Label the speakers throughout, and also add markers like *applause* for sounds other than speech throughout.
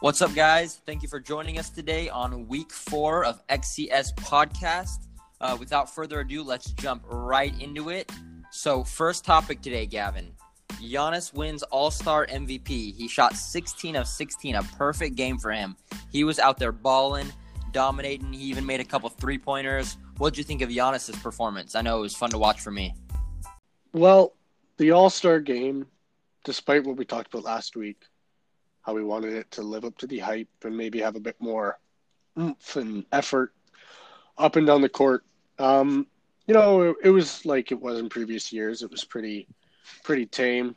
Speaker 1: What's up, guys? Thank you for joining us today on week four of XCS podcast. Uh, without further ado, let's jump right into it. So, first topic today, Gavin. Giannis wins All Star MVP. He shot 16 of 16, a perfect game for him. He was out there balling, dominating. He even made a couple three pointers. What did you think of Giannis's performance? I know it was fun to watch for me.
Speaker 2: Well, the All Star game, despite what we talked about last week, how we wanted it to live up to the hype and maybe have a bit more oomph and effort up and down the court. Um, you know, it, it, was like it was in previous years. It was pretty, pretty tame.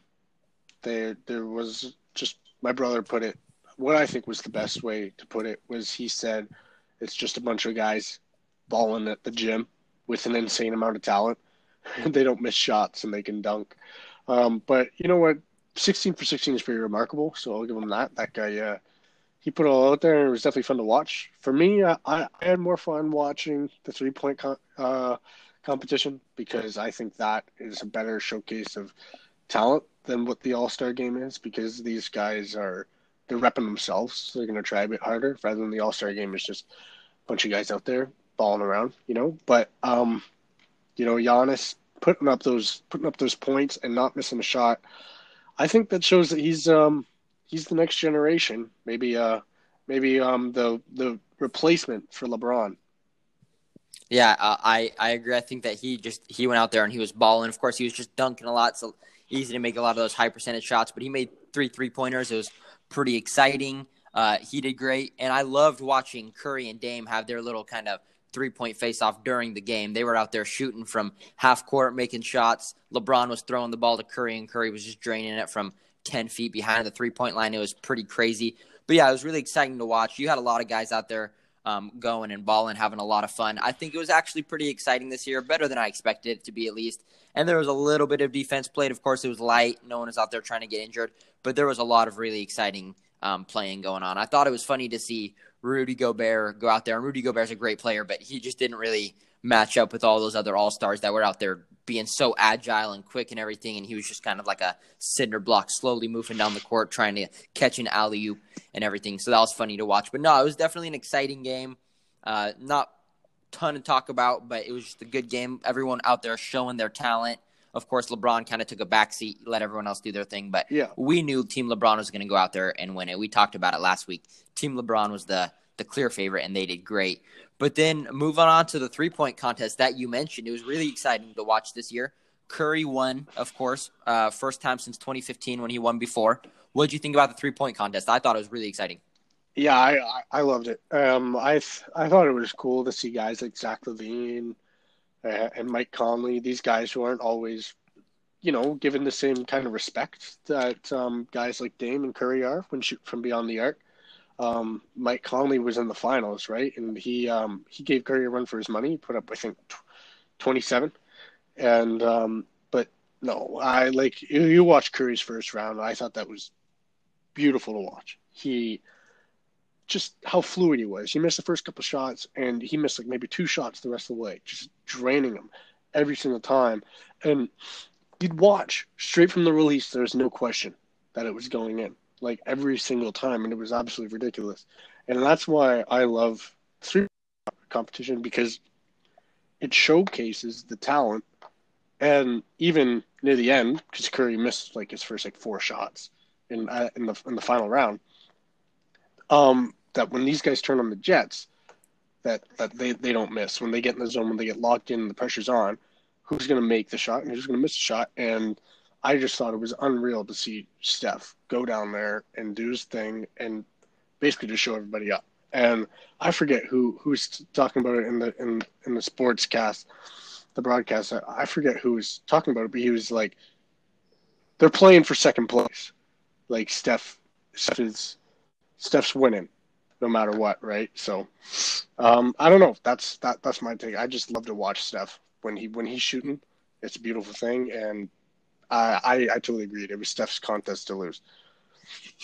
Speaker 2: There, there was just my brother put it. What I think was the best way to put it was he said, "It's just a bunch of guys balling at the gym with an insane amount of talent. *laughs* they don't miss shots and they can dunk." Um, but you know what? 16 for 16 is pretty remarkable. So I'll give him that. That guy, uh, he put it all out there, and it was definitely fun to watch. For me, I, I had more fun watching the three point uh, competition because I think that is a better showcase of talent than what the All Star game is. Because these guys are they're repping themselves, so they're going to try a bit harder rather than the All Star game is just a bunch of guys out there balling around, you know. But um, you know, Giannis putting up those putting up those points and not missing a shot I think that shows that he's um he's the next generation. Maybe uh maybe um the the replacement for LeBron.
Speaker 1: Yeah, uh, I I agree. I think that he just he went out there and he was balling. Of course, he was just dunking a lot, so easy to make a lot of those high percentage shots. But he made three three pointers. It was pretty exciting. Uh, he did great, and I loved watching Curry and Dame have their little kind of three point face off during the game. They were out there shooting from half court, making shots. LeBron was throwing the ball to Curry, and Curry was just draining it from 10 feet behind the three point line. It was pretty crazy. But yeah, it was really exciting to watch. You had a lot of guys out there um, going and balling, having a lot of fun. I think it was actually pretty exciting this year, better than I expected it to be at least. And there was a little bit of defense played. Of course, it was light. No one was out there trying to get injured, but there was a lot of really exciting um, playing going on. I thought it was funny to see Rudy Gobert go out there. And Rudy Gobert's a great player, but he just didn't really match up with all those other all stars that were out there being so agile and quick and everything. And he was just kind of like a cinder block, slowly moving down the court, trying to catch an alley oop and everything. So that was funny to watch. But no, it was definitely an exciting game. Uh, not ton to talk about, but it was just a good game. Everyone out there showing their talent. Of course, LeBron kind of took a backseat, let everyone else do their thing. But
Speaker 2: yeah.
Speaker 1: we knew Team LeBron was going to go out there and win it. We talked about it last week. Team LeBron was the the clear favorite, and they did great. But then moving on to the three point contest that you mentioned, it was really exciting to watch this year. Curry won, of course, uh, first time since 2015 when he won before. What did you think about the three point contest? I thought it was really exciting.
Speaker 2: Yeah, I I loved it. Um, I I thought it was cool to see guys like Zach LaVine uh, and Mike Conley. These guys who aren't always, you know, given the same kind of respect that um, guys like Dame and Curry are when shoot from beyond the arc um, Mike Conley was in the finals, right? And he um, he gave Curry a run for his money. He put up, I think, twenty seven. And um, but no, I like you, you watch Curry's first round. I thought that was beautiful to watch. He just how fluid he was. He missed the first couple shots, and he missed like maybe two shots the rest of the way, just draining him every single time. And you'd watch straight from the release. There's no question that it was going in like every single time, and it was absolutely ridiculous. And that's why I love three competition because it showcases the talent. And even near the end, because Curry missed like his first like four shots in uh, in the in the final round, um, that when these guys turn on the Jets, that that they they don't miss when they get in the zone when they get locked in, the pressure's on. Who's going to make the shot and who's going to miss the shot? And I just thought it was unreal to see Steph go down there and do his thing and basically just show everybody up. And I forget who who's talking about it in the in in the sports cast, the broadcast. I forget who was talking about it, but he was like, "They're playing for second place. Like Steph, Steph is Steph's winning, no matter what, right?" So, um, I don't know. That's that that's my take. I just love to watch Steph when he when he's shooting. It's a beautiful thing, and I, I, I totally agreed. It was Steph's contest to lose.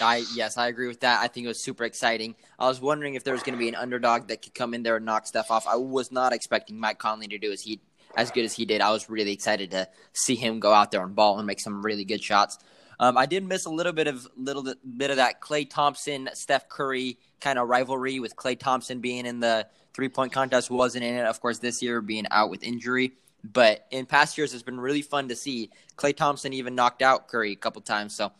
Speaker 1: I yes, I agree with that. I think it was super exciting. I was wondering if there was going to be an underdog that could come in there and knock Steph off. I was not expecting Mike Conley to do as he as good as he did. I was really excited to see him go out there and ball and make some really good shots. Um, I did miss a little bit of little bit of that Klay Thompson, Steph Curry kind of rivalry with Klay Thompson being in the three point contest, wasn't in it. Of course, this year being out with injury. But in past years, it's been really fun to see. Klay Thompson even knocked out Curry a couple times. So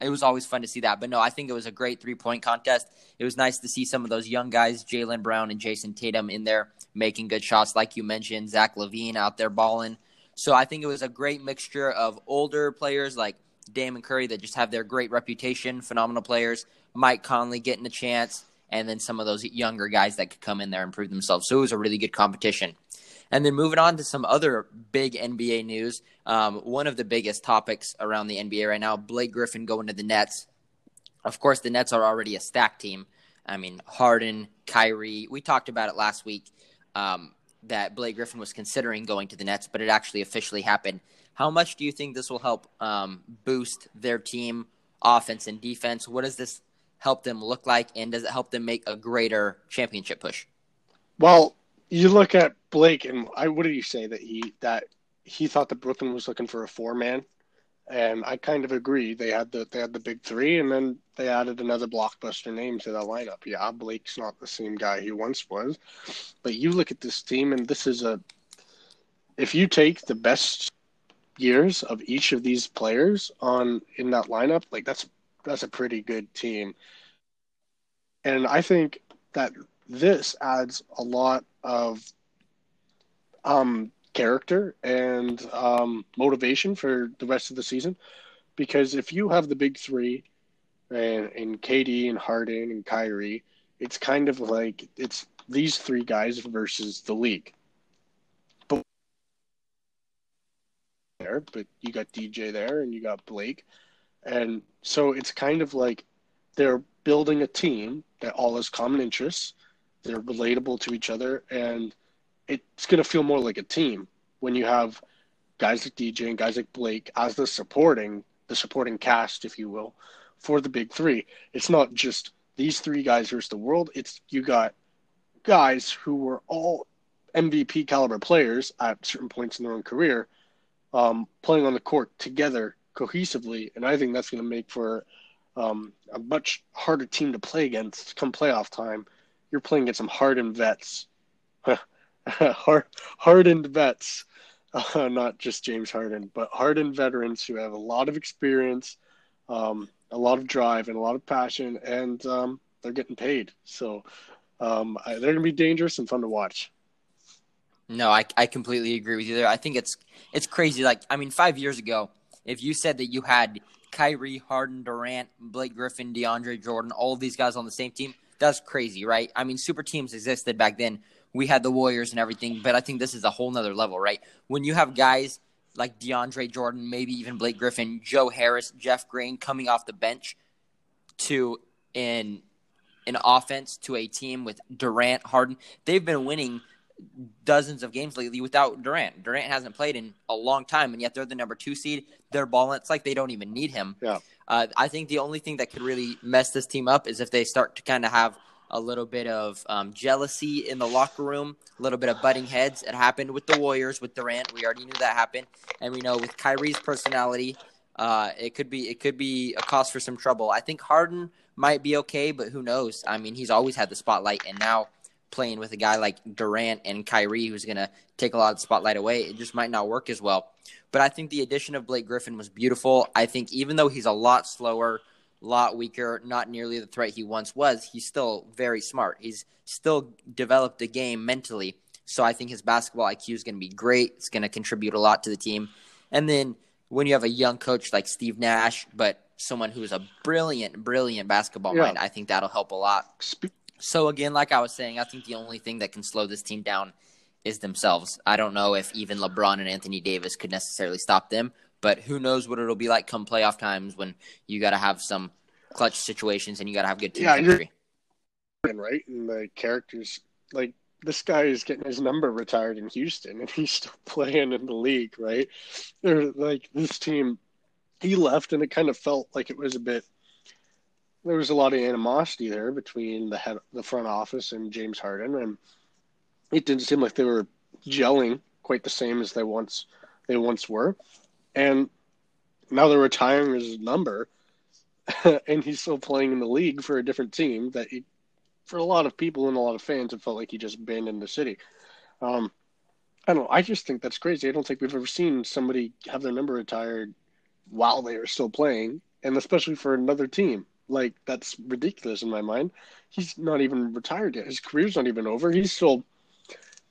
Speaker 1: it was always fun to see that. But no, I think it was a great three point contest. It was nice to see some of those young guys, Jaylen Brown and Jayson Tatum, in there making good shots, like you mentioned, Zach LaVine out there balling. So I think it was a great mixture of older players like Damon Curry that just have their great reputation, phenomenal players, Mike Conley getting a chance, and then some of those younger guys that could come in there and prove themselves. So it was a really good competition. And then moving on to some other big NBA news. Um, one of the biggest topics around the NBA right now Blake Griffin going to the Nets. Of course, the Nets are already a stacked team. I mean, Harden, Kyrie. We talked about it last week um, that Blake Griffin was considering going to the Nets, but it actually officially happened. How much do you think this will help um, boost their team offense and defense? What does this help them look like, and does it help them make a greater championship push?
Speaker 2: Well, you look at Blake, and I what did you say that he that he thought that Brooklyn was looking for a four man, and I kind of agree. They had the they had the big three, and then they added another blockbuster name to that lineup. Yeah, Blake's not the same guy he once was, but you look at this team, and this is a if you take the best years of each of these players on in that lineup, like that's that's a pretty good team. And I think that this adds a lot of um, character and um, motivation for the rest of the season. Because if you have the big three and, and KD and Harden and Kyrie, it's kind of like it's these three guys versus the league. But you got DJ there and you got Blake. And so it's kind of like they're building a team that all has common interests they're relatable to each other, and it's going to feel more like a team when you have guys like DJ and guys like Blake as the supporting the supporting cast, if you will, for the big three. It's not just these three guys versus the world. It's you got guys who were all MVP caliber players at certain points in their own career, um, playing on the court together cohesively, and I think that's going to make for um, a much harder team to play against come playoff time you're playing against some hardened vets, *laughs* hardened vets, uh, not just James Harden, but hardened veterans who have a lot of experience, um, a lot of drive, and a lot of passion, and um, they're getting paid. So um, they're going to be dangerous and fun to watch.
Speaker 1: No, I, I completely agree with you there. I think it's it's crazy. Like I mean, five years ago, if you said that you had Kyrie, Harden, Durant, Blake Griffin, DeAndre Jordan, all of these guys on the same team, that's crazy, right? I mean, super teams existed back then. We had the Warriors and everything, but I think this is a whole nother level, right? When you have guys like DeAndre Jordan, maybe even Blake Griffin, Joe Harris, Jeff Green coming off the bench to in an offense to a team with Durant, Harden, they've been winning dozens of games lately without Durant. Durant hasn't played in a long time, and yet they're the number two seed. They're balling. It's like they don't even need him.
Speaker 2: Yeah.
Speaker 1: Uh, I think the only thing that could really mess this team up is if they start to kind of have a little bit of um, jealousy in the locker room, a little bit of butting heads. It happened with the Warriors with Durant. We already knew that happened, and we know with Kyrie's personality, uh, it could be it could be a cause for some trouble. I think Harden might be okay, but who knows? I mean, he's always had the spotlight, and now playing with a guy like Durant and Kyrie, who's going to take a lot of the spotlight away, it just might not work as well. But I think the addition of Blake Griffin was beautiful. I think even though he's a lot slower, a lot weaker, not nearly the threat he once was, he's still very smart. He's still developed a game mentally. So I think his basketball IQ is going to be great. It's going to contribute a lot to the team. And then when you have a young coach like Steve Nash, but someone who's a brilliant, brilliant basketball yeah. mind, I think that'll help a lot. So again, like I was saying, I think the only thing that can slow this team down is themselves. I don't know if even LeBron and Anthony Davis could necessarily stop them, but who knows what it'll be like come playoff times when you got to have some clutch situations and you got to have good team yeah, chemistry.
Speaker 2: Right, and the characters like this guy is getting his number retired in Houston, and *laughs* he's still playing in the league. Right, they're like this team. He left, and it kind of felt like it was a bit there was a lot of animosity there between the head, the front office and James Harden, and it didn't seem like they were gelling quite the same as they once they once were. And now they're retiring his number, *laughs* and he's still playing in the league for a different team that he, for a lot of people and a lot of fans, it felt like he just abandoned the city. Um, I don't. I just think that's crazy. I don't think we've ever seen somebody have their number retired while they are still playing, and especially for another team. Like that's ridiculous in my mind. He's not even retired yet. His career's not even over. He's still,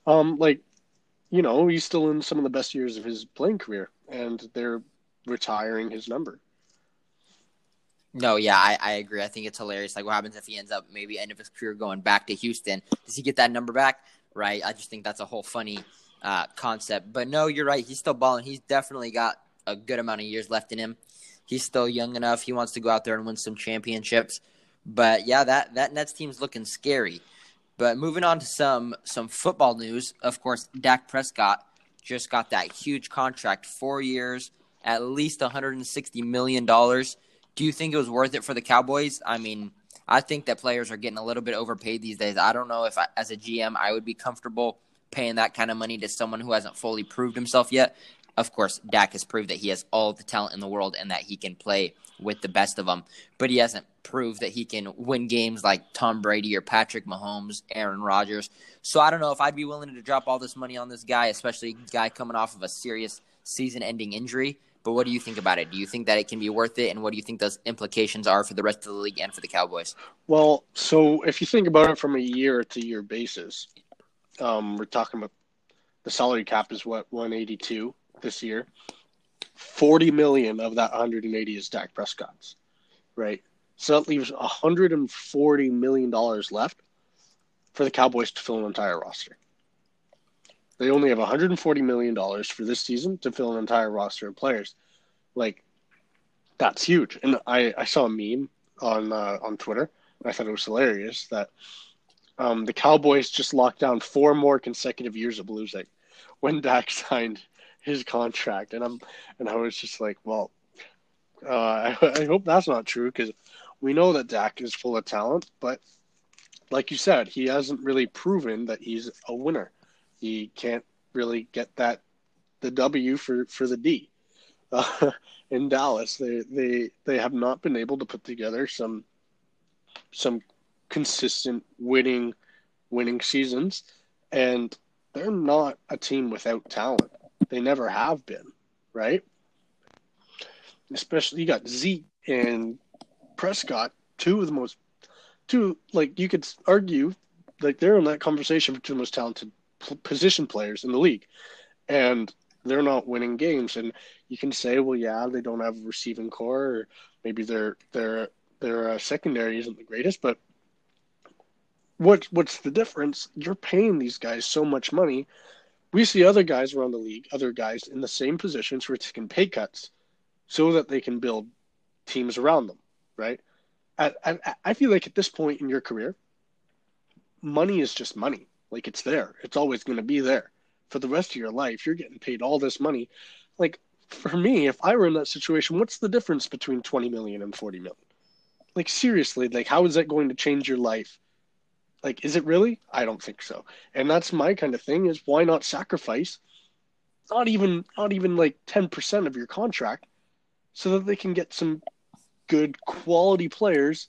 Speaker 2: um, like, you know, he's still in some of the best years of his playing career, and they're retiring his number.
Speaker 1: No, yeah, I, I agree. I think it's hilarious. Like, what happens if he ends up maybe end of his career going back to Houston? Does he get that number back? Right. I just think that's a whole funny uh, concept. But no, you're right. He's still balling. He's definitely got a good amount of years left in him. He's still young enough. He wants to go out there and win some championships. But yeah, that that Nets team's looking scary. But moving on to some some football news, of course, Dak Prescott just got that huge contract, four years, at least 160 million dollars. Do you think it was worth it for the Cowboys? I mean, I think that players are getting a little bit overpaid these days. I don't know if, I, as a GM, I would be comfortable paying that kind of money to someone who hasn't fully proved himself yet. Of course, Dak has proved that he has all the talent in the world and that he can play with the best of them, but he hasn't proved that he can win games like Tom Brady or Patrick Mahomes, Aaron Rodgers. So I don't know if I'd be willing to drop all this money on this guy, especially a guy coming off of a serious season-ending injury. But what do you think about it? Do you think that it can be worth it? And what do you think those implications are for the rest of the league and for the Cowboys?
Speaker 2: Well, so if you think about it from a year to year basis, um, we're talking about the salary cap is what 182 this year. 40 million of that 180 is Dak Prescott's, right? So that leaves 140 million dollars left for the Cowboys to fill an entire roster. They only have 140 million dollars for this season to fill an entire roster of players. Like that's huge. And I, I saw a meme on uh, on Twitter. I thought it was hilarious that um, the Cowboys just locked down four more consecutive years of losing when Dak *laughs* signed his contract, and I'm and I was just like, well, uh, I, *laughs* I hope that's not true because we know that Dak is full of talent, but like you said, he hasn't really proven that he's a winner. He can't really get that the W for for the D. Uh, *laughs* in Dallas, they they they have not been able to put together some some consistent winning winning seasons and they're not a team without talent. They never have been, right? Especially you got Zeke and Prescott, two of the most two like you could argue like they're in that conversation for two most talented position players in the league. And they're not winning games and you can say well yeah they don't have a receiving corps or maybe their their their uh, secondary isn't the greatest but what what's the difference? You're paying these guys so much money. We see other guys around the league, other guys in the same positions who are taking pay cuts so that they can build teams around them, right? I, I, I feel like at this point in your career, money is just money. Like it's there. It's always going to be there. For the rest of your life, you're getting paid all this money. Like for me, if I were in that situation, what's the difference between 20 million and 40 million? Like seriously, like how is that going to change your life like, is it really? I don't think so. And that's my kind of thing is why not sacrifice not even not even like 10% of your contract so that they can get some good quality players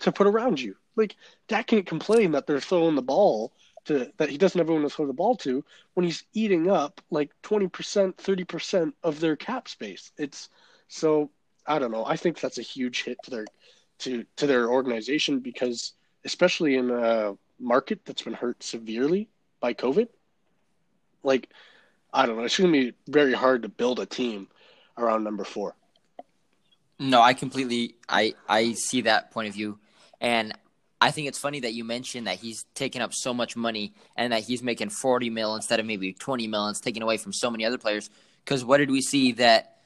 Speaker 2: to put around you. Like Dak can't complain that they're throwing the ball to that he doesn't have anyone to throw the ball to when he's eating up like 20%, 30% of their cap space. It's so I don't know. I think that's a huge hit to their to to their organization because especially in a market that's been hurt severely by COVID. Like, I don't know. It's going to be very hard to build a team around number four.
Speaker 1: No, I completely I I see that point of view, and I think it's funny that you mentioned that he's taking up so much money and that he's making forty mil instead of maybe twenty mil, it's taken away from so many other players. Because what did we see that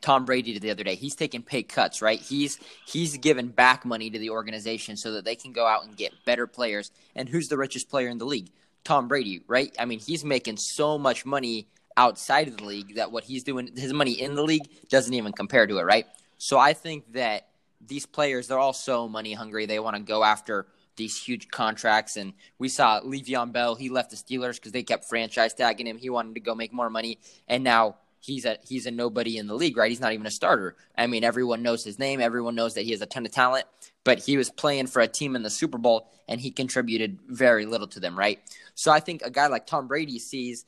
Speaker 1: Tom Brady did the other day. He's taking pay cuts, right? He's he's given back money to the organization so that they can go out and get better players. And who's the richest player in the league? Tom Brady, right? I mean, he's making so much money outside of the league that what he's doing, his money in the league doesn't even compare to it, right? So I think that these players, they're all so money hungry. They want to go after these huge contracts. And we saw Le'Veon Bell, he left the Steelers because they kept franchise tagging him. He wanted to go make more money. And now he's a he's a nobody in the league, right? He's not even a starter. I mean, everyone knows his name, everyone knows that he has a ton of talent, but he was playing for a team in the Super Bowl and he contributed very little to them, right? So I think a guy like Tom Brady sees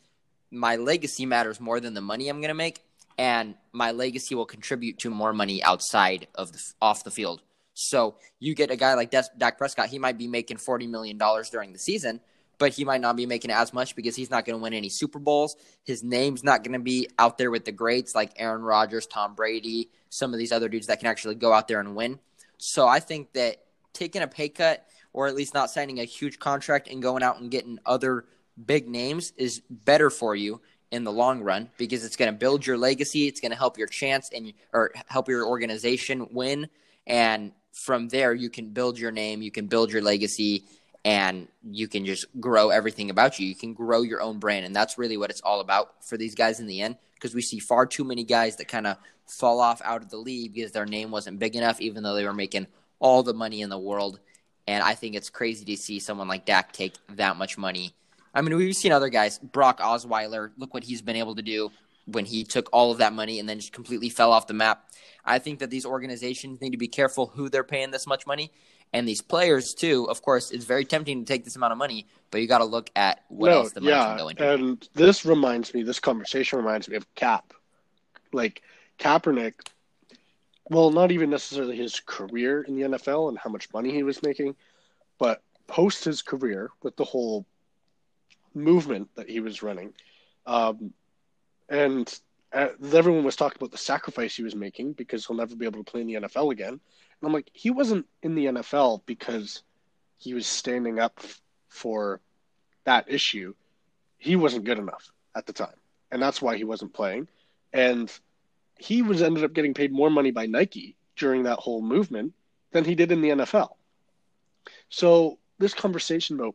Speaker 1: my legacy matters more than the money I'm going to make and my legacy will contribute to more money outside of the off the field. So you get a guy like Dak Prescott, he might be making 40 million dollars during the season, but he might not be making as much because he's not going to win any Super Bowls. His name's not going to be out there with the greats like Aaron Rodgers, Tom Brady, some of these other dudes that can actually go out there and win. So I think that taking a pay cut or at least not signing a huge contract and going out and getting other big names is better for you in the long run because it's going to build your legacy, it's going to help your chance and or help your organization win and from there you can build your name, you can build your legacy and you can just grow everything about you. You can grow your own brand, and that's really what it's all about for these guys in the end. Because we see far too many guys that kind of fall off out of the league because their name wasn't big enough, even though they were making all the money in the world. And I think it's crazy to see someone like Dak take that much money. I mean, we've seen other guys, Brock Osweiler. Look what he's been able to do when he took all of that money and then just completely fell off the map. I think that these organizations need to be careful who they're paying this much money and these players too. Of course, it's very tempting to take this amount of money, but you got to look at what no, else the money yeah, can go into.
Speaker 2: And this reminds me, this conversation reminds me of Cap, like Kaepernick. Well, not even necessarily his career in the NFL and how much money he was making, but post his career with the whole movement that he was running, um, and uh, everyone was talking about the sacrifice he was making because he'll never be able to play in the NFL again. I'm like, he wasn't in the NFL because he was standing up for that issue. He wasn't good enough at the time, and that's why he wasn't playing. And he was ended up getting paid more money by Nike during that whole movement than he did in the NFL. So this conversation about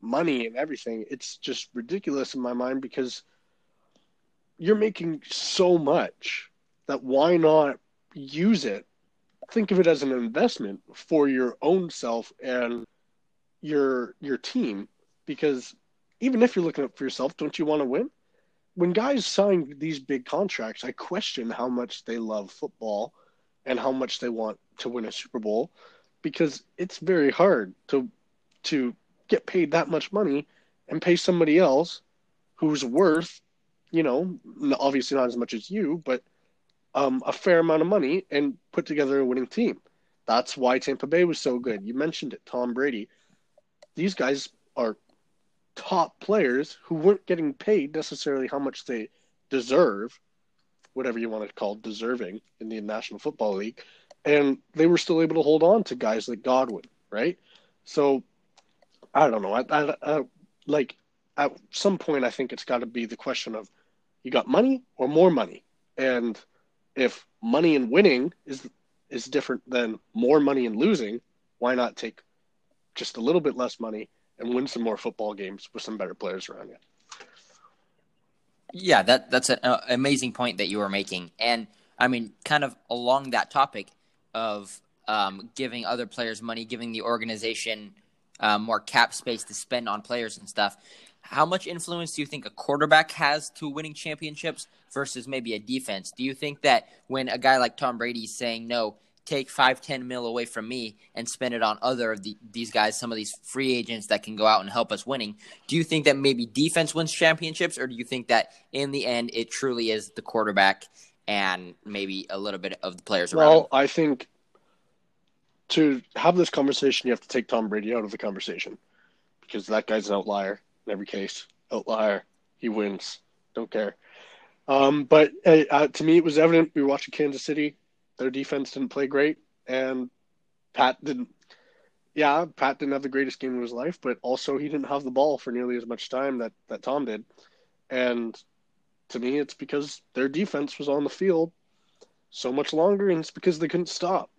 Speaker 2: money and everything, it's just ridiculous in my mind because – you're making so much that why not use it? Think of it as an investment for your own self and your your team because even if you're looking up for yourself, don't you want to win? When guys sign these big contracts, I question how much they love football and how much they want to win a Super Bowl because it's very hard to to get paid that much money and pay somebody else who's worth you know, obviously not as much as you, but um, a fair amount of money and put together a winning team. That's why Tampa Bay was so good. You mentioned it, Tom Brady. These guys are top players who weren't getting paid necessarily how much they deserve, whatever you want to call deserving in the National Football League, and they were still able to hold on to guys like Godwin, right? So I don't know. I, I, I like at some point I think it's got to be the question of you got money or more money. And if money and winning is is different than more money and losing, why not take just a little bit less money and win some more football games with some better players around you?
Speaker 1: Yeah, that that's an uh, amazing point that you were making, and I mean, kind of along that topic of um, giving other players money, giving the organization uh, more cap space to spend on players and stuff how much influence do you think a quarterback has to winning championships versus maybe a defense? Do you think that when a guy like Tom Brady is saying no, take five, ten mil away from me and spend it on other of the, these guys, some of these free agents that can go out and help us winning. Do you think that maybe defense wins championships, or do you think that in the end it truly is the quarterback and maybe a little bit of the players around?
Speaker 2: Well, I think to have this conversation, you have to take Tom Brady out of the conversation because that guy's an outlier in every case. Outlier. He wins. Don't care. Um, but uh, to me, it was evident. We were watching Kansas City. Their defense didn't play great, and Pat didn't. Yeah, Pat didn't have the greatest game of his life, but also he didn't have the ball for nearly as much time that that Tom did. And to me, it's because their defense was on the field so much longer, and it's because they couldn't stop.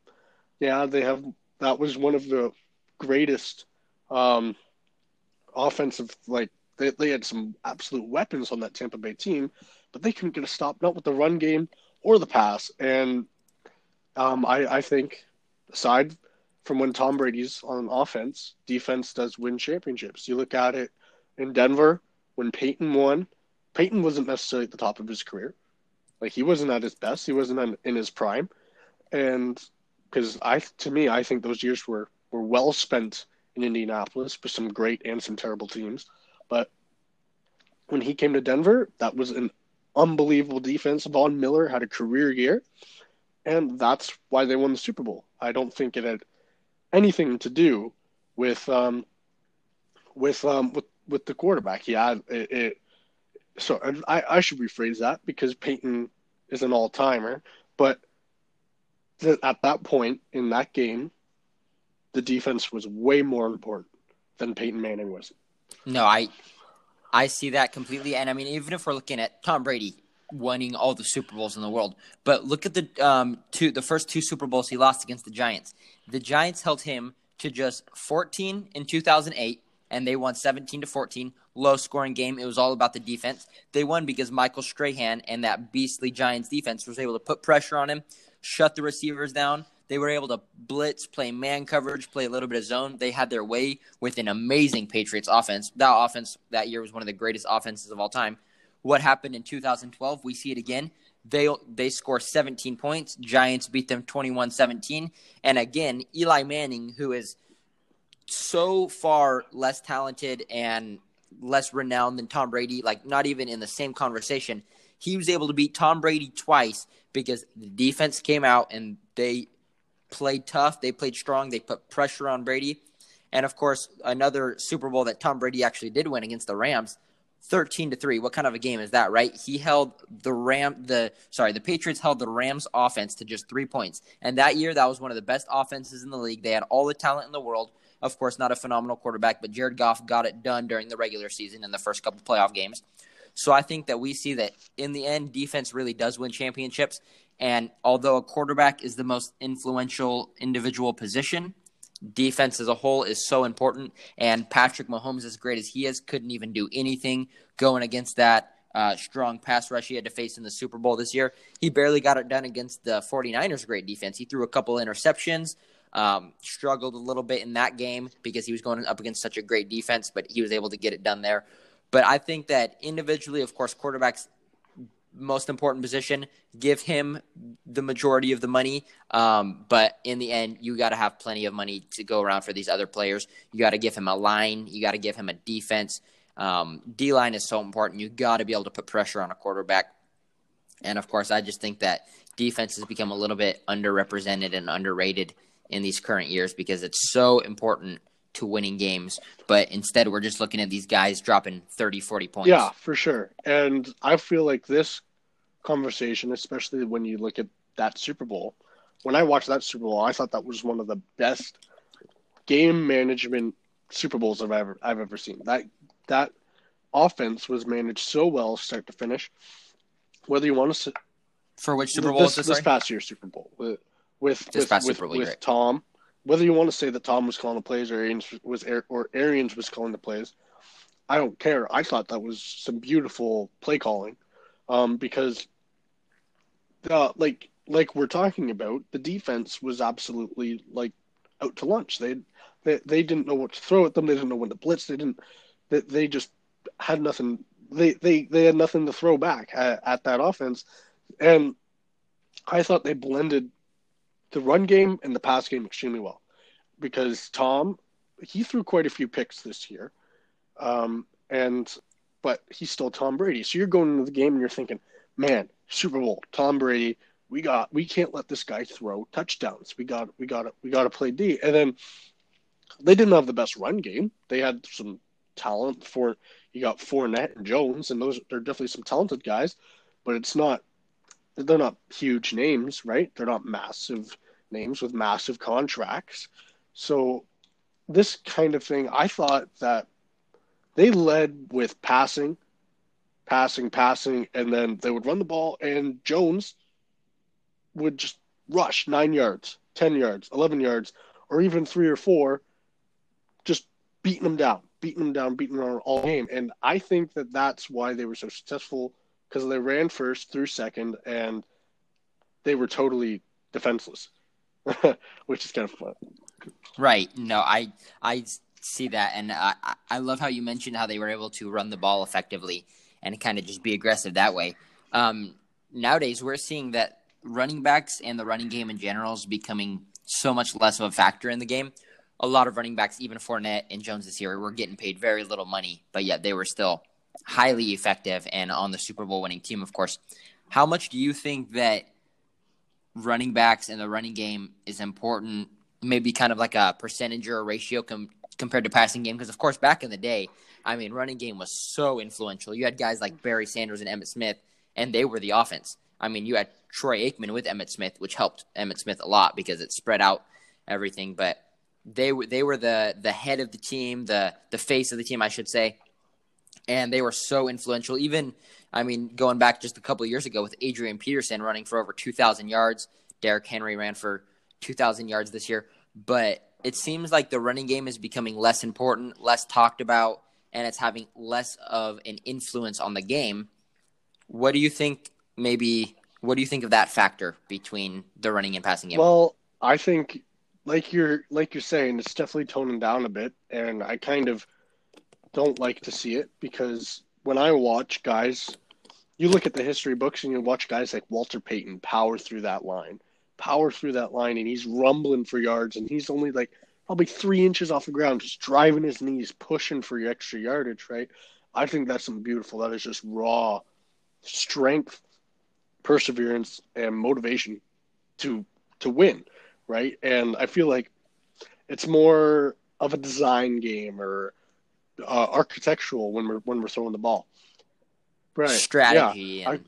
Speaker 2: Yeah, they have. That was one of the greatest um, offensive like they, they had some absolute weapons on that Tampa Bay team, but they couldn't get a stop, not with the run game or the pass. And um, I, I think, aside from when Tom Brady's on offense, defense does win championships. You look at it in Denver when Peyton won. Peyton wasn't necessarily at the top of his career, Like he wasn't at his best. He wasn't in his prime, and because I to me I think those years were were well spent in Indianapolis with some great and some terrible teams. But when he came to Denver, that was an unbelievable defense. Von Miller had a career year, and that's why they won the Super Bowl. I don't think it had anything to do with um, with um, with with the quarterback. Yeah, it, it so I, I should rephrase that because Peyton is an all timer, but at that point in that game, the defense was way more important than Peyton Manning was.
Speaker 1: No, I I see that completely, and I mean even if we're looking at Tom Brady winning all the Super Bowls in the world, but look at the um two the first two Super Bowls he lost against the Giants. The Giants held him to just 14 in 2008 and they won 17 to 14 low scoring game it was all about the defense they won because michael strahan and that beastly giants defense was able to put pressure on him shut the receivers down they were able to blitz play man coverage play a little bit of zone. They had their way with an amazing patriots offense. That offense that year was one of the greatest offenses of all time. What happened in 2012 we see it again. They they score 17 points. Giants beat them 21-17 and again eli manning who is so far less talented and less renowned than Tom Brady, like not even in the same conversation. He was able to beat Tom Brady twice because the defense came out and they played tough, they played strong, they put pressure on Brady. And of course, another Super Bowl that Tom Brady actually did win against the Rams, 13 to 3. What kind of a game is that, right? He held the Ram the sorry, the Patriots held the Rams offense to just 3 points. And that year that was one of the best offenses in the league. They had all the talent in the world. Of course, not a phenomenal quarterback, but Jared Goff got it done during the regular season in the first couple playoff games. So I think that we see that in the end, defense really does win championships. And although a quarterback is the most influential individual position, defense as a whole is so important. And Patrick Mahomes, as great as he is, couldn't even do anything going against that uh, strong pass rush he had to face in the Super Bowl this year. He barely got it done against the 49ers' great defense. He threw a couple interceptions, um, struggled a little bit in that game because he was going up against such a great defense, but he was able to get it done there. But I think that individually, of course, quarterbacks most important position. Give him the majority of the money. Um, but in the end, you got to have plenty of money to go around for these other players. You got to give him a line. You got to give him a defense. Um, D line is so important. You got to be able to put pressure on a quarterback. And of course, I just think that defense has become a little bit underrepresented and underrated in these current years because it's so important to winning games. But instead, we're just looking at these guys dropping 30, 40 points.
Speaker 2: Yeah, for sure. And I feel like this conversation, especially when you look at that Super Bowl, when I watched that Super Bowl, I thought that was one of the best game management Super Bowls I've ever I've ever seen. That that offense was managed so well, start to finish. Whether you want to
Speaker 1: for which Super Bowl
Speaker 2: this,
Speaker 1: this,
Speaker 2: this past year Super Bowl with with
Speaker 1: this
Speaker 2: with, with, with. Tom, whether you want to say that Tom was calling the plays or Arians was or Arians was calling the plays, I don't care. I thought that was some beautiful play calling, um, because, uh, like like we're talking about, the defense was absolutely like out to lunch. They they they didn't know what to throw at them. They didn't know when to blitz. They didn't. They, they just had nothing. They they they had nothing to throw back at, at that offense, and I thought they blended the run game and the pass game extremely well because Tom he threw quite a few picks this year, um, and but he's still Tom Brady. So you're going into the game and you're thinking, man, Super Bowl, Tom Brady. We got we can't let this guy throw touchdowns. We got we got we got to play D. And then they didn't have the best run game. They had some talent for you got Fournette and Jones, and those they're definitely some talented guys, but it's not they're not huge names, right? They're not massive names with massive contracts. So this kind of thing, I thought that they led with passing, passing, passing, and then they would run the ball, and Jones would just rush nine yards, 10 yards, 11 yards, or even three or four, just beating them down, beating them down, beating them down all game. And I think that that's why they were so successful because they ran first through second and they were totally defenseless, *laughs* which is kind of fun.
Speaker 1: Right. No, I I see that, and I I love how you mentioned how they were able to run the ball effectively and kind of just be aggressive that way. Um, nowadays we're seeing that running backs and the running game in general is becoming so much less of a factor in the game. A lot of running backs, even Fournette and Jones this year, were getting paid very little money, but yet they were still highly effective and on the Super Bowl winning team, of course. How much do you think that running backs and the running game is important? Maybe kind of like a percentage or a ratio com- compared to passing game, because of course back in the day, I mean, running game was so influential. You had guys like Barry Sanders and Emmitt Smith, and they were the offense. I mean, you had Troy Aikman with Emmitt Smith, which helped Emmitt Smith a lot because it spread out everything. But they were they were the the head of the team, the the face of the team, I should say, and they were so influential. Even I mean, going back just a couple of years ago with Adrian Peterson running for over two thousand yards, Derrick Henry ran for two thousand yards this year, but it seems like the running game is becoming less important, less talked about, and it's having less of an influence on the game. What do you think? Maybe what do you think of that factor between the running and passing game?
Speaker 2: Well, I think like you're like you're saying, it's definitely toning down a bit, and I kind of don't like to see it because when I watch guys, you look at the history books and you watch guys like Walter Payton power through that line, power through that line, and he's rumbling for yards, and he's only like probably three inches off the ground, just driving his knees, pushing for your extra yardage, right? I think that's some beautiful. That is just raw strength, perseverance, and motivation to to win, right? And I feel like it's more of a design game or uh, architectural when we're when we're throwing the ball.
Speaker 1: Right. Strategy yeah, and I,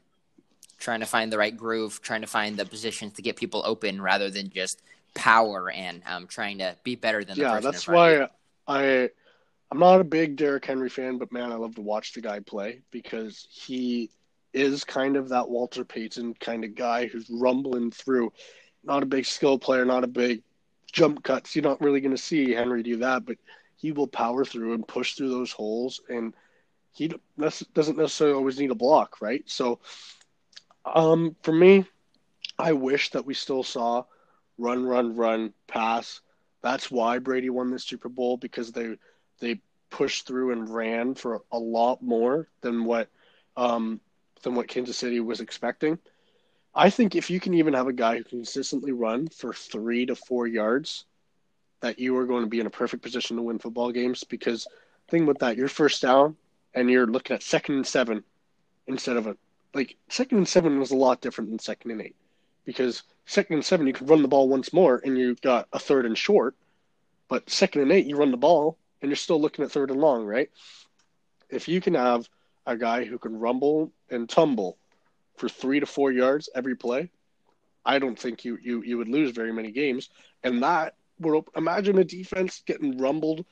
Speaker 1: trying to find the right groove, trying to find the positions to get people open rather than just power and um, trying to be better than
Speaker 2: yeah. that's why I I'm not a big Derrick Henry fan, but man, I love to watch the guy play because he is kind of that Walter Payton kind of guy who's rumbling through. Not a big skill player, not a big jump cuts. You're not really going to see Henry do that, but he will power through and push through those holes, and he doesn't necessarily always need a block, right? So, um, for me, I wish that we still saw run, run, run, pass. That's why Brady won the Super Bowl because they they pushed through and ran for a lot more than what um, than what Kansas City was expecting. I think if you can even have a guy who consistently run for three to four yards, that you are going to be in a perfect position to win football games. Because think about that, you're first down and you're looking at second and seven instead of a like second and seven was a lot different than second and eight. Because second and seven you could run the ball once more and you've got a third and short. But second and eight you run the ball and you're still looking at third and long, right? If you can have a guy who can rumble and tumble for three to four yards every play, I don't think you you you would lose very many games. And that would imagine a defense getting rumbled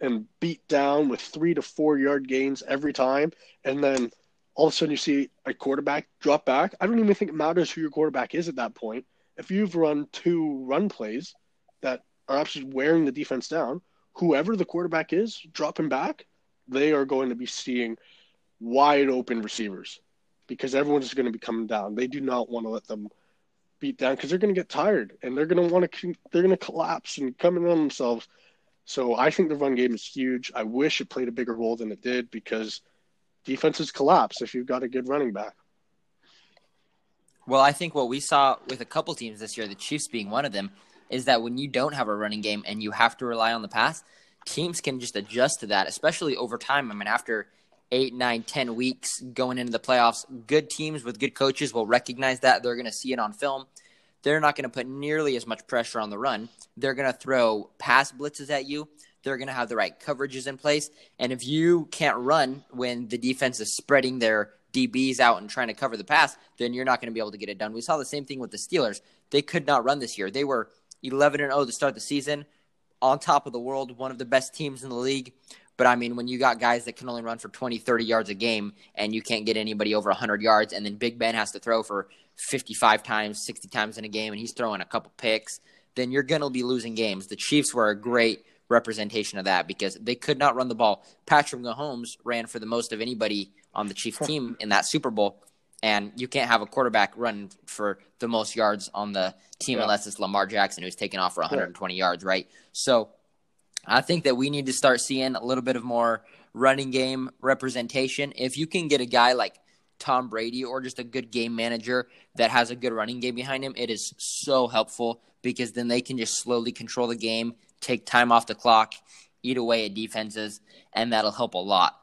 Speaker 2: and beat down with three to four yard gains every time, and then all of a sudden you see a quarterback drop back. I don't even think it matters who your quarterback is at that point. If you've run two run plays that are actually wearing the defense down, whoever the quarterback is dropping back, they are going to be seeing wide open receivers because everyone's going to be coming down. They do not want to let them beat down because they're going to get tired and they're going to want to they're going to collapse and come in on themselves. So I think the run game is huge. I wish it played a bigger role than it did because defenses collapse if you've got a good running back.
Speaker 1: Well, I think what we saw with a couple teams this year, the Chiefs being one of them, is that when you don't have a running game and you have to rely on the pass, teams can just adjust to that, especially over time. I mean, after eight, nine, ten weeks going into the playoffs. Good teams with good coaches will recognize that. They're going to see it on film. They're not going to put nearly as much pressure on the run. They're going to throw pass blitzes at you. They're going to have the right coverages in place. And if you can't run when the defense is spreading their DBs out and trying to cover the pass, then you're not going to be able to get it done. We saw the same thing with the Steelers. They could not run this year. They were 11 and 0 to start the season, on top of the world, one of the best teams in the league. But I mean, when you got guys that can only run for 20, 30 yards a game and you can't get anybody over 100 yards, and then Big Ben has to throw for 55 times, 60 times in a game, and he's throwing a couple picks, then you're going to be losing games. The Chiefs were a great representation of that because they could not run the ball. Patrick Mahomes ran for the most of anybody on the Chiefs team in that Super Bowl. And you can't have a quarterback run for the most yards on the team yeah. unless it's Lamar Jackson, who's taken off for 120 yeah. yards, right? So I think that we need to start seeing a little bit of more running game representation. If you can get a guy like Tom Brady or just a good game manager that has a good running game behind him, it is so helpful because then they can just slowly control the game, take time off the clock, eat away at defenses, and that'll help a lot.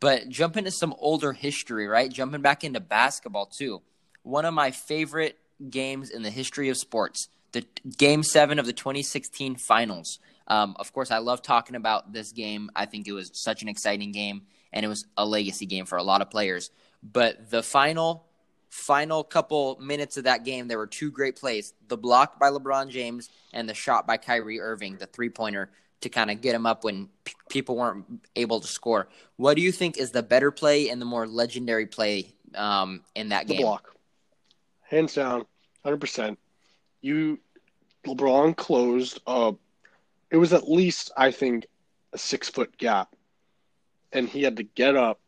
Speaker 1: But jump into some older history, right? Jumping back into basketball too. One of my favorite games in the history of sports, the game seven of the 2016 finals. Um, of course, I love talking about this game. I think it was such an exciting game, and it was a legacy game for a lot of players. But the final final couple minutes of that game, there were two great plays: the block by LeBron James and the shot by Kyrie Irving, the three pointer to kind of get him up when p- people weren't able to score. What do you think is the better play and the more legendary play um, in that
Speaker 2: the
Speaker 1: game?
Speaker 2: block, hands down, hundred percent. You LeBron closed. Uh, it was at least I think a six foot gap, and he had to get up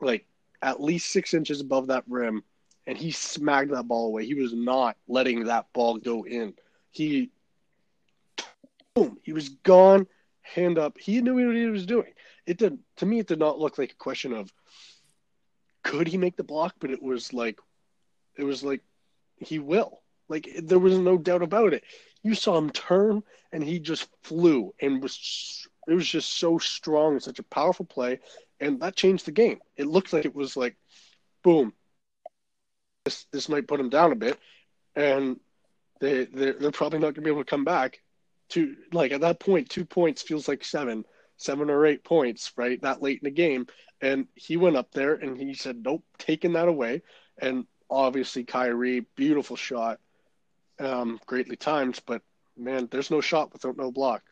Speaker 2: like at least six inches above that rim, and he smacked that ball away. He was not letting that ball go in. He, boom, he was gone, hand up. He knew what he was doing. It did to me. It did not look like a question of could he make the block, but it was like, it was like he will. Like there was no doubt about it. You saw him turn, and he just flew and was. It was just so strong and such a powerful play and that changed the game. It looked like it was like, boom, this this might put him down a bit, and they they're, they're probably not going to be able to come back. To like at that point, two points feels like seven, seven or eight points, right? That late in the game, and he went up there and he said, "Nope, taking that away." And obviously, Kyrie, beautiful shot, um, greatly timed, but man, there's no shot without no block.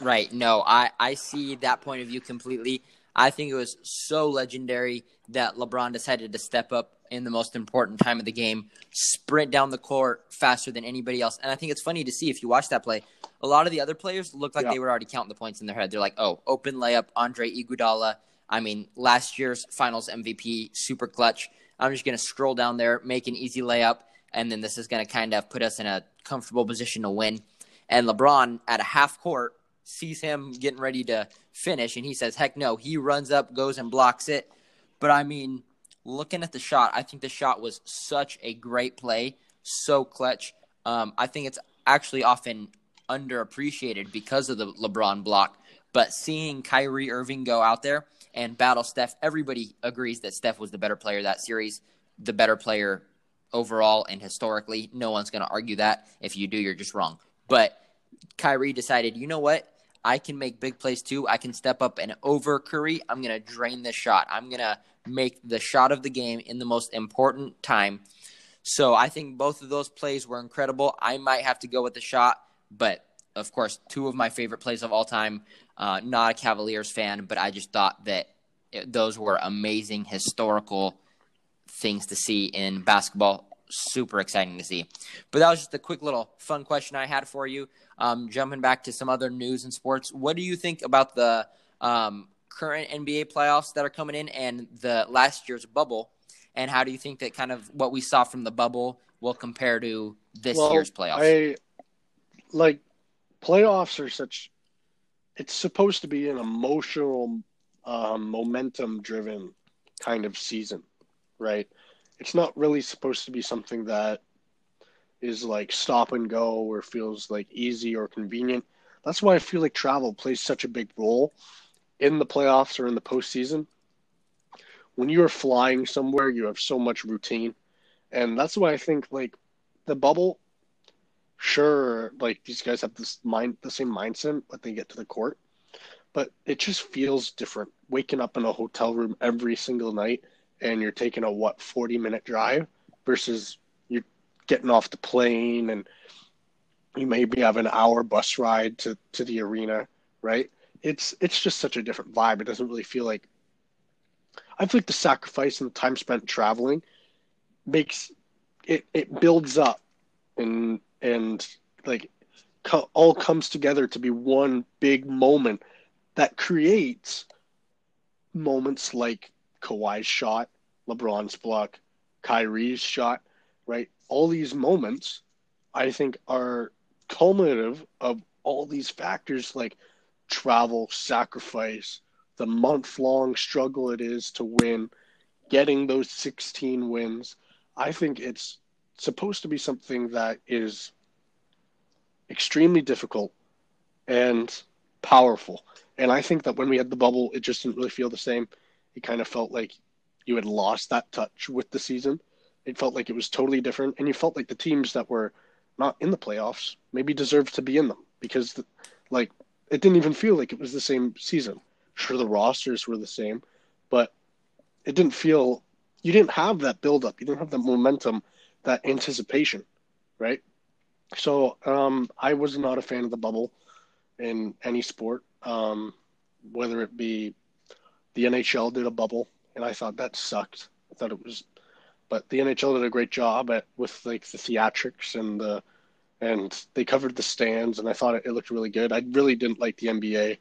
Speaker 1: Right. No, I, I see that point of view completely. I think it was so legendary that LeBron decided to step up in the most important time of the game, sprint down the court faster than anybody else. And I think it's funny to see if you watch that play. A lot of the other players looked like yeah. they were already counting the points in their head. They're like, "Oh, open layup, Andre Iguodala." I mean, last year's Finals MVP, super clutch. I'm just going to scroll down there, make an easy layup, and then this is going to kind of put us in a comfortable position to win. And LeBron at a half court sees him getting ready to finish, and he says, "Heck no!" He runs up, goes and blocks it. But I mean, looking at the shot, I think the shot was such a great play, so clutch. Um, I think it's actually often underappreciated because of the LeBron block. But seeing Kyrie Irving go out there and battle Steph, everybody agrees that Steph was the better player that series, the better player overall and historically. No one's going to argue that. If you do, you're just wrong. But Kyrie decided, you know what? I can make big plays too. I can step up and over Curry. I'm going to drain the shot. I'm going to make the shot of the game in the most important time. So I think both of those plays were incredible. I might have to go with the shot, but of course, two of my favorite plays of all time. Uh, not a Cavaliers fan, but I just thought that it, those were amazing historical things to see in basketball super exciting to see. But that was just a quick little fun question I had for you. Um, jumping back to some other news and sports, what do you think about the um, current NBA playoffs that are coming in and the last year's bubble? And how do you think that kind of what we saw from the bubble will compare to this well, year's playoffs?
Speaker 2: I like playoffs are such. It's supposed to be an emotional, um, momentum-driven kind of season, right? it's not really supposed to be something that is like stop and go or feels like easy or convenient. That's why I feel like travel plays such a big role in the playoffs or in the postseason. When you are flying somewhere, you have so much routine. And that's why I think like the bubble, sure, like these guys have this mind the same mindset when they get to the court. But it just feels different. Waking up in a hotel room every single night and you're taking a what 40 minute drive versus you're getting off the plane and you maybe have an hour bus ride to, to the arena right it's it's just such a different vibe it doesn't really feel like i feel like the sacrifice and the time spent traveling makes it it builds up and and like co- all comes together to be one big moment that creates moments like Kawhi's shot, LeBron's block, Kyrie's shot, right? All these moments, I think, are culminative of all these factors like travel, sacrifice, the month long struggle it is to win, getting those 16 wins, I think it's supposed to be something that is extremely difficult and powerful. And I think that when we had the bubble, it just didn't really feel the same. It kind of felt like you had lost that touch with the season. It felt like it was totally different, and you felt like the teams that were not in the playoffs maybe deserved to be in them because, like, it didn't even feel like it was the same season. Sure, the rosters were the same, but it didn't feel you didn't have that buildup. You didn't have that momentum, that anticipation, right? So um, I was not a fan of the bubble in any sport, um, whether it be the NHL did a bubble, and I thought that sucked. I thought it was, but the NHL did a great job at with like the theatrics and the, and they covered the stands, and I thought it, it looked really good. I really didn't like the NBA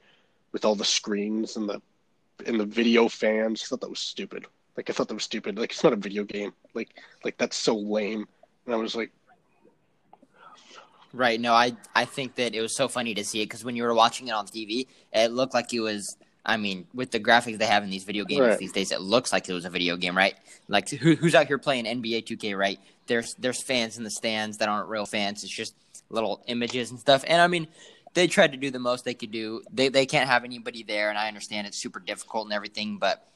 Speaker 2: with all the screens and the and the video fans. I thought that was stupid. Like I thought that was stupid. Like it's not a video game. Like like that's so lame. And I was like,
Speaker 1: Right. No, I I think that it was so funny to see it because when you were watching it on TV, it looked like it was. I mean, with the graphics they have in these video games
Speaker 2: Right.
Speaker 1: these days, it looks like it was a video game, right? Like who, who's out here playing NBA 2K, right? There's there's fans in the stands that aren't real fans. It's just little images and stuff. And I mean, they tried to do the most they could do. They they can't have anybody there, and I understand it's super difficult and everything, but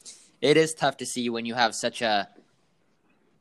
Speaker 1: it is tough to see when you have such a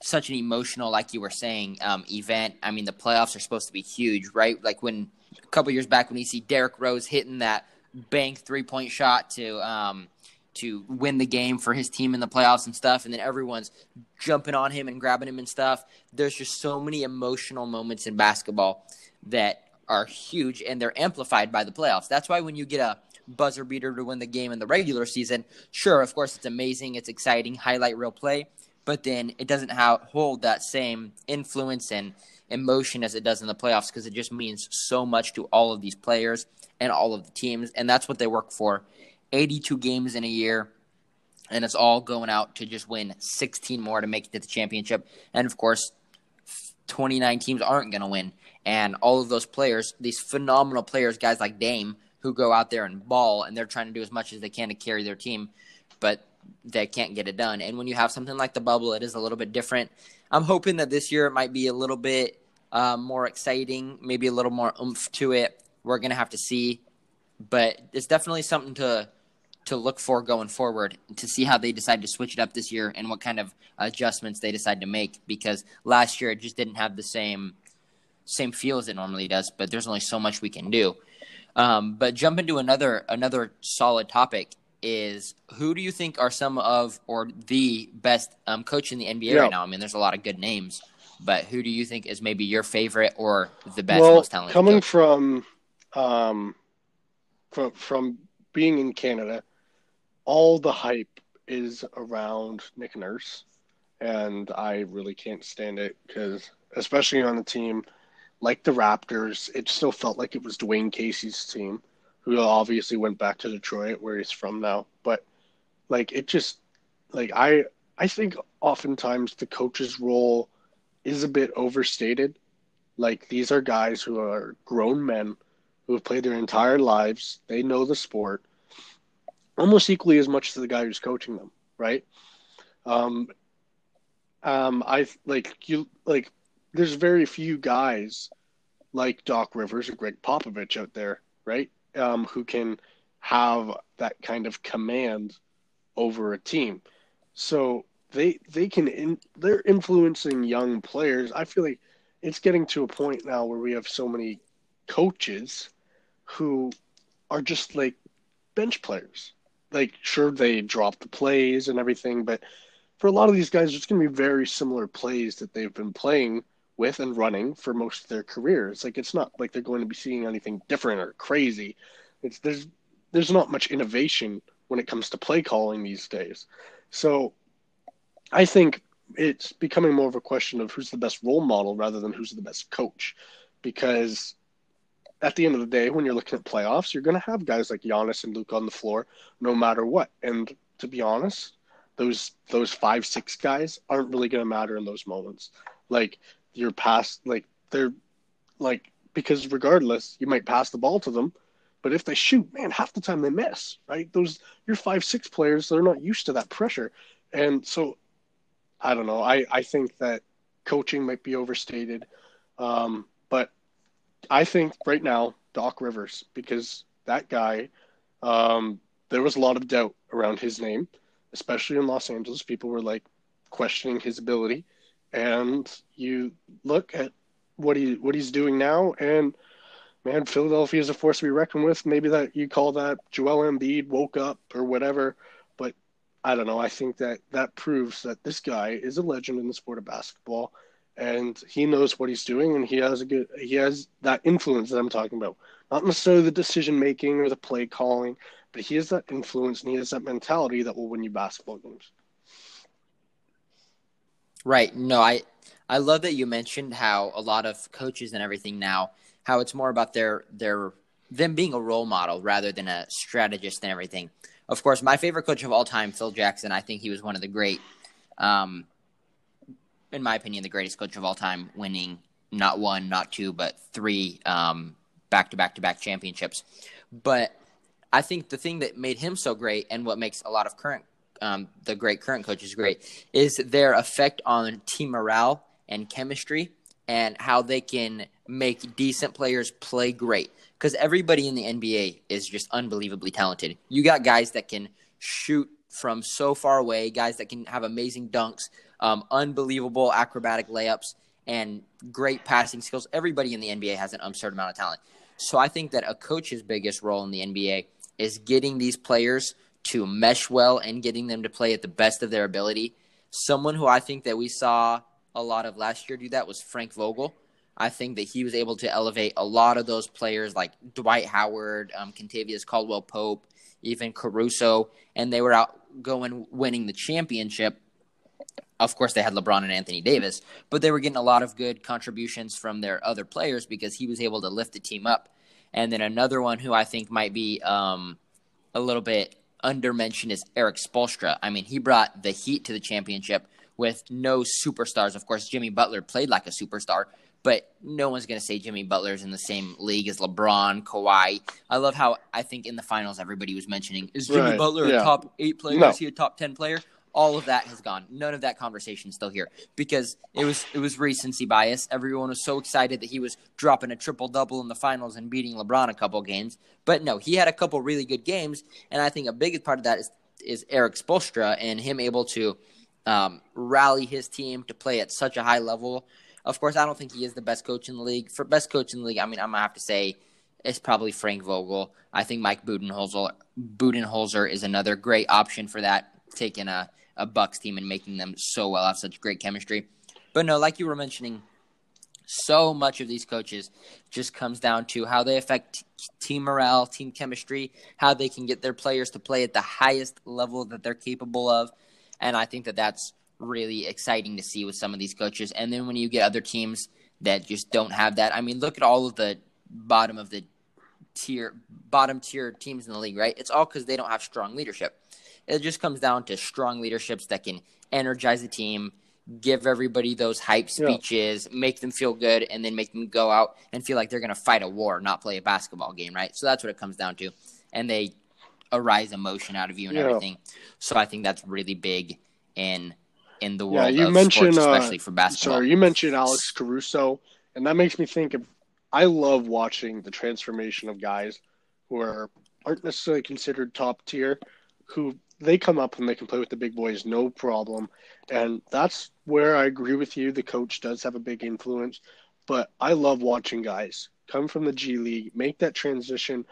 Speaker 1: such an emotional, like you were saying, um, event. I mean, the playoffs are supposed to be huge, right? Like when a couple years back when you see Derrick Rose hitting that bank three point shot to um, to win the game for his team in the playoffs and stuff, and then everyone's jumping on him and grabbing him and stuff. There's just so many emotional moments in basketball that are huge, and they're amplified by the playoffs. That's why when you get a buzzer beater to win the game in the regular season, sure, of course, it's amazing, it's exciting, highlight reel play but then it doesn't ha- hold that same influence and emotion as it does in the playoffs because it just means so much to all of these players and all of the teams, and that's what they work for. 82 games in a year, and it's all going out to just win 16 more to make it to the championship. And of course, 29 teams aren't going to win, and all of those players, these phenomenal players, guys like Dame, who go out there and ball, and they're trying to do as much as they can to carry their team, but they can't get it done. And when you have something like the bubble, it is a little bit different. I'm hoping that this year it might be a little bit uh, more exciting, maybe a little more oomph to it. We're gonna have to see, but it's definitely something to to look for going forward to see how they decide to switch it up this year and what kind of adjustments they decide to make. Because last year it just didn't have the same same feel as it normally does. But there's only so much we can do. Um, but jump into another another solid topic is who do you think are some of or the best um, coach in the NBA
Speaker 2: Yeah.
Speaker 1: right now? I mean, there's a lot of good names, but who do you think is maybe your favorite or the best,
Speaker 2: well,
Speaker 1: most talented?
Speaker 2: coming
Speaker 1: coach?
Speaker 2: from um, from from being in Canada, all the hype is around Nick Nurse, and I really can't stand it because, especially on the team like the Raptors, it still felt like it was Dwane Casey's team, who obviously went back to Detroit, where he's from now. But like, it just like I I think oftentimes the coach's role is a bit overstated. Like these are guys who are grown men who have played their entire lives. They know the sport almost equally as much as the guy who's coaching them, right? Um, um, I like you like. There's very few guys like Doc Rivers or Gregg Popovich out there, right? Um, who can have that kind of command over a team. So they they can in, they're influencing young players. I feel like it's getting to a point now where we have so many coaches who are just like bench players. Like sure they drop the plays and everything, but for a lot of these guys it's going to be very similar plays that they've been playing with and running for most of their careers. Like it's not like they're going to be seeing anything different or crazy. It's there's there's not much innovation when it comes to play calling these days. So I think it's becoming more of a question of who's the best role model rather than who's the best coach. Because at the end of the day, when you're looking at playoffs, you're going to have guys like Giannis and Luke on the floor no matter what. And to be honest, those those five six guys aren't really going to matter in those moments. Like you're past, like they're like because regardless, you might pass the ball to them, But if they shoot, man, half the time they miss, right? Those your five six players, they're not used to that pressure, and so I don't know. I I think that coaching might be overstated, um, but I think right now Doc Rivers because that guy, um, there was a lot of doubt around his name, especially in Los Angeles. People were like questioning his ability, and you look at what he what he's doing now, and man, Philadelphia is a force to be reckoned with. Maybe that you call that Joel Embiid woke up or whatever, but I don't know. I think that that proves that this guy is a legend in the sport of basketball, and he knows what he's doing, and he has a good he has that influence that I'm talking about. Not necessarily the decision making or the play calling, but he has that influence and he has that mentality that will win you basketball games.
Speaker 1: Right. No, I I love that you mentioned how a lot of coaches and everything now how it's more about their their them being a role model rather than a strategist and everything. Of course, my favorite coach of all time, Phil Jackson. I think he was one of the great, um, in my opinion, the greatest coach of all time, winning not one, not two, but three back to back to back championships. But I think the thing that made him so great, and what makes a lot of current um, the great current coach is great, is their effect on team morale and chemistry, and how they can make decent players play great because everybody in the NBA is just unbelievably talented. You got guys that can shoot from so far away, guys that can have amazing dunks, um, unbelievable acrobatic layups, and great passing skills. Everybody in the NBA has an absurd amount of talent. So I think that a coach's biggest role in the NBA is getting these players to mesh well and getting them to play at the best of their ability. Someone who I think that we saw a lot of last year do that was Frank Vogel. I think that he was able to elevate a lot of those players like Dwight Howard, um, Kentavious Caldwell Pope, even Caruso, and they were out going winning the championship. Of course, they had LeBron and Anthony Davis, but they were getting a lot of good contributions from their other players because he was able to lift the team up. And then another one who I think might be um, a little bit undermentioned is Erik Spoelstra. I mean, he brought the Heat to the championship with no superstars. Of course, Jimmy Butler played like a superstar, but no one's going to say Jimmy Butler's in the same league as LeBron, Kawhi. I love how I think in the finals everybody was mentioning is Jimmy right. Butler yeah. a top eight player? No. Is he a top ten player? All of that has gone. None of that conversation is still here because it was it was recency bias. Everyone was so excited that he was dropping a triple double in the finals and beating LeBron a couple games. But no, he had a couple really good games, and I think a big part of that is is Erik Spoelstra and him able to um, rally his team to play at such a high level. Of course, I don't think he is the best coach in the league. For best coach in the league, I mean, I'm gonna have to say it's probably Frank Vogel. I think Mike Budenholzer, Budenholzer is another great option for that, taking a, a Bucks team and making them so well, have such great chemistry. But no, like you were mentioning, so much of these coaches just comes down to how they affect team morale, team chemistry, how they can get their players to play at the highest level that they're capable of. And I think that that's really exciting to see with some of these coaches. And then when you get other teams that just don't have that, I mean, look at all of the bottom of the tier, bottom tier teams in the league, right? It's all because they don't have strong leadership. It just comes down to strong leaderships that can energize the team, give everybody those hype speeches, yeah. make them feel good, and then make them go out and feel like they're going to fight a war, not play a basketball game, right? So that's what it comes down to. And they arise emotion out of you and yeah. everything. So I think that's really big in in the world. Yeah, you mentioned sports, especially uh, for basketball.
Speaker 2: Sorry, you mentioned Alex Caruso, and that makes me think of. I love watching the transformation of guys who are aren't necessarily considered top tier, who they come up and they can play with the big boys no problem, and that's where I agree with you. The coach does have a big influence, but I love watching guys come from the G League, make that transition,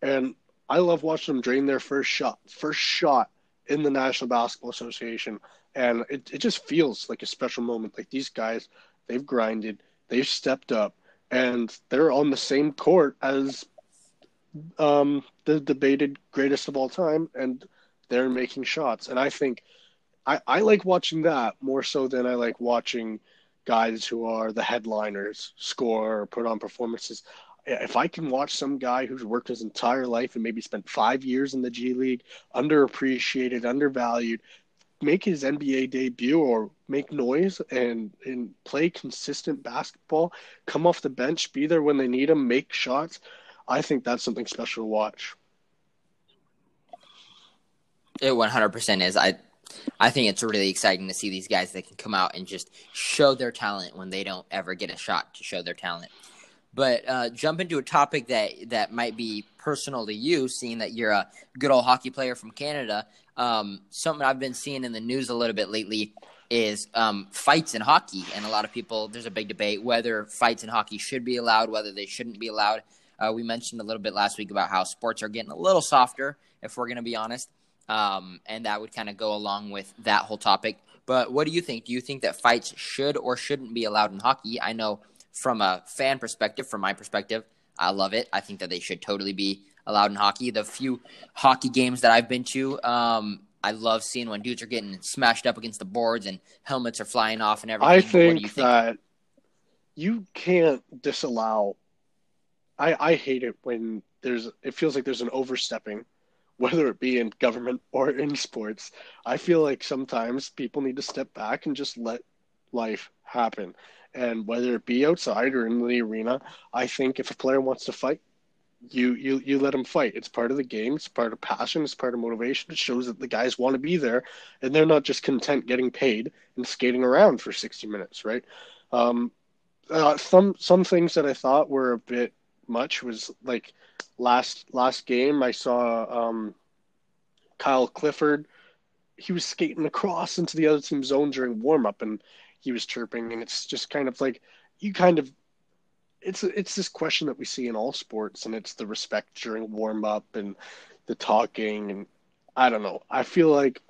Speaker 2: and I love watching them drain their first shot, first shot in the National Basketball Association, and it it just feels like a special moment. Like these guys, they've grinded, they've stepped up, and they're on the same court as um, the debated greatest of all time, and they're making shots. And I think I, I like watching that more so than I like watching guys who are the headliners score or put on performances if I can watch some guy who's worked his entire life and maybe spent five years in the G League, underappreciated, undervalued, make his NBA debut or make noise and and play consistent basketball, come off the bench, be there when they need him, make shots. I think that's something special to watch.
Speaker 1: It 100% is. I I think it's really exciting to see these guys that can come out and just show their talent when they don't ever get a shot to show their talent. But uh, jump into a topic that that might be personal to you, seeing that you're a good old hockey player from Canada. Um, something I've been seeing in the news a little bit lately is um, fights in hockey, and a lot of people there's a big debate whether fights in hockey should be allowed, whether they shouldn't be allowed. Uh, we mentioned a little bit last week about how sports are getting a little softer, if we're going to be honest. Um, and that would kind of go along with that whole topic. But what do you think? Do you think that fights should or shouldn't be allowed in hockey? I know from a fan perspective, from my perspective, I love it. I think that they should totally be allowed in hockey. The few hockey games that I've been to, um, I love seeing when dudes are getting smashed up against the boards and helmets are flying off and everything.
Speaker 2: I think, think? that you can't disallow. I I hate it when there's. It feels like there's an overstepping whether it be in government *laughs* or in sports, I feel like sometimes people need to step back and just let life happen. And whether it be outside or in the arena, I think if a player wants to fight, you you you let them fight. It's part of the game. It's part of passion. It's part of motivation. It shows that the guys want to be there, and they're not just content getting paid and skating around for sixty minutes, right? Um, uh, some some things that I thought were a bit much was like last last game I saw um, Kyle Clifford. He was skating across into the other team's zone during warm up, and he was chirping, and it's just kind of like you kind of it's it's this question that we see in all sports, and it's the respect during warm up and the talking, and I don't know. I feel like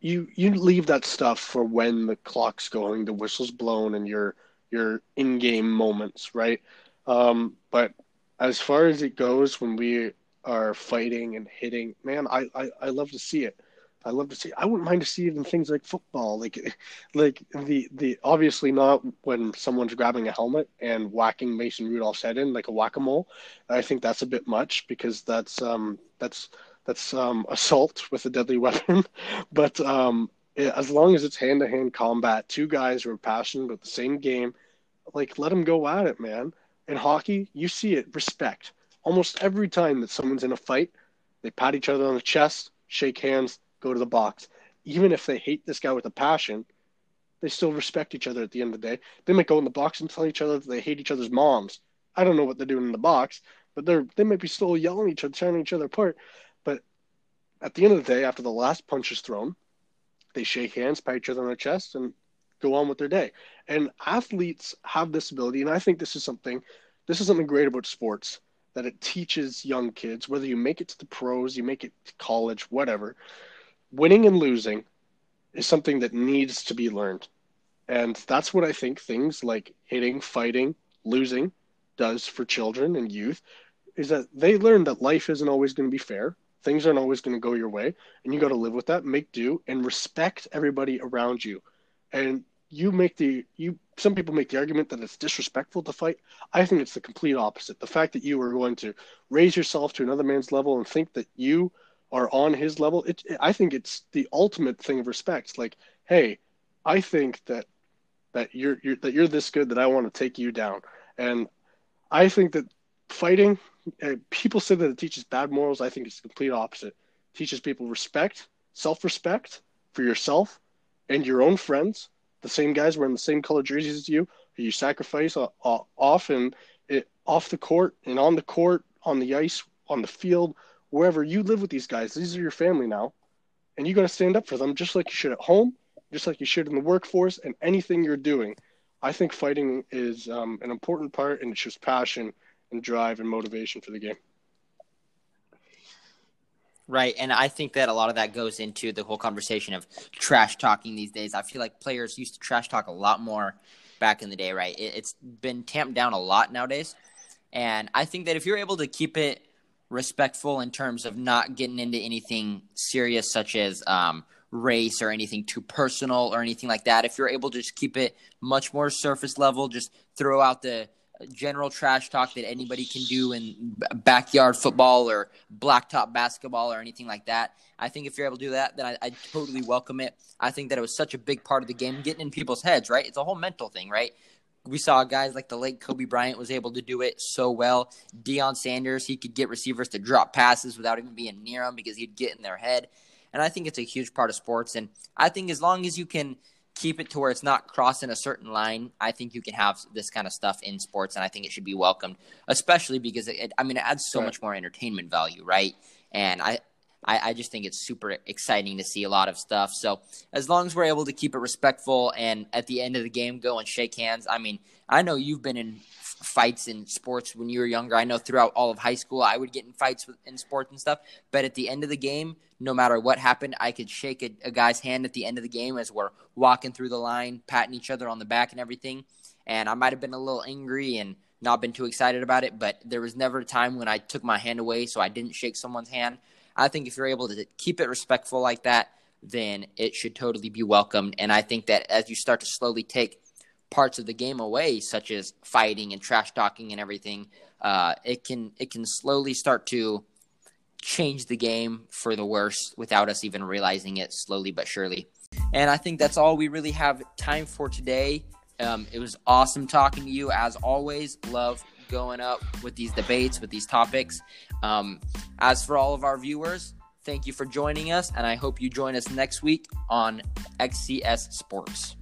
Speaker 2: you you leave that stuff for when the clock's going, the whistle's blown, and your your in game moments, right? Um, but as far as it goes, when we are fighting and hitting, man, I, I, I love to see it. I love to see. I wouldn't mind to see even things like football, like, *laughs* like the the obviously not when someone's grabbing a helmet and whacking Mason Rudolph's head in like a whack a mole. I think that's a bit much because that's um that's that's um assault with a deadly *laughs* weapon. but um, as long as it's hand to hand combat, two guys who are passionate about the same game, like let them go at it, man in hockey, you see it respect. Almost every time that someone's in a fight, they pat each other on the chest, shake hands, go to the box. Even if they hate this guy with a passion, they still respect each other at the end of the day. They might go in the box and tell each other that they hate each other's moms. I don't know what they're doing in the box, but they're they might be still yelling at each other, tearing each other apart. But at the end of the day, after the last punch is thrown, they shake hands, pat each other on the chest, and go on with their day. And athletes have this ability, and I think this is something this is something great about sports that it teaches young kids, whether you make it to the pros, you make it to college, whatever, winning and losing is something that needs to be learned. And that's what I think things like hitting, fighting, losing does for children and youth is that they learn that life isn't always going to be fair. Things aren't always going to go your way, and you got to live with that, make do, and respect everybody around you. And you make the you some people make the argument that it's disrespectful to fight. I think it's the complete opposite. The fact that you are going to raise yourself to another man's level and think that you are on his level, it, I think it's the ultimate thing of respect. like, hey, I think that that you're, you're that you're this good that I want to take you down, and I think that fighting. Uh, people say that it teaches bad morals. I think it's the complete opposite. It teaches people respect, self-respect for yourself and your own friends the same guys wearing the same color jerseys as you, who you sacrifice uh, uh, off it, off the court and on the court, on the ice, on the field, wherever you live with these guys. These are your family now, and you got to stand up for them just like you should at home, just like you should in the workforce and anything you're doing. I think fighting is um, an important part, and it shows passion and drive and motivation for the game.
Speaker 1: Right. And I think that a lot of that goes into the whole conversation of trash talking these days. I feel like players used to trash talk a lot more back in the day, right? It, has been tamped down a lot nowadays. And I think that if you're able to keep it respectful in terms of not getting into anything serious, such as um, race or anything too personal or anything like that, if you're able to just keep it much more surface level, just throw out the general trash talk that anybody can do in backyard football or blacktop basketball or anything like that. I think if you're able to do that, then I, I, totally welcome it. I think that it was such a big part of the game, getting in people's heads, right? It's a whole mental thing, right? we saw guys like the late Kobe Bryant was able to do it so well. Deion Sanders, he could get receivers to drop passes without even being near them because he'd get in their head. And I think it's a huge part of sports. And I think as long as you can keep it to where it's not crossing a certain line, I think you can have this kind of stuff in sports. And I think it should be welcomed, especially because it, I mean, it adds so right. much more entertainment value, right? And I, I, I, just think it's super exciting to see a lot of stuff. So as long as we're able to keep it respectful and at the end of the game go and shake hands, I mean, I know you've been in fights in sports when you were younger. I know throughout all of high school I would get in fights with, in sports and stuff. But at the end of the game, no matter what happened, I could shake a, a guy's hand at the end of the game as we're walking through the line, patting each other on the back and everything. And I might have been a little angry and not been too excited about it, but there was never a time when I took my hand away so I didn't shake someone's hand. I think if you're able to keep it respectful like that, then it should totally be welcomed. And I think that as you start to slowly take parts of the game away, such as fighting and trash talking and everything, uh, it can it can slowly start to change the game for the worse without us even realizing it slowly but surely. And I think that's all we really have time for today. Um, it was awesome talking to you as always. Love going up with these debates, with these topics. Um, as for all of our viewers, thank you for joining us, and I hope you join us next week on XCS Sports.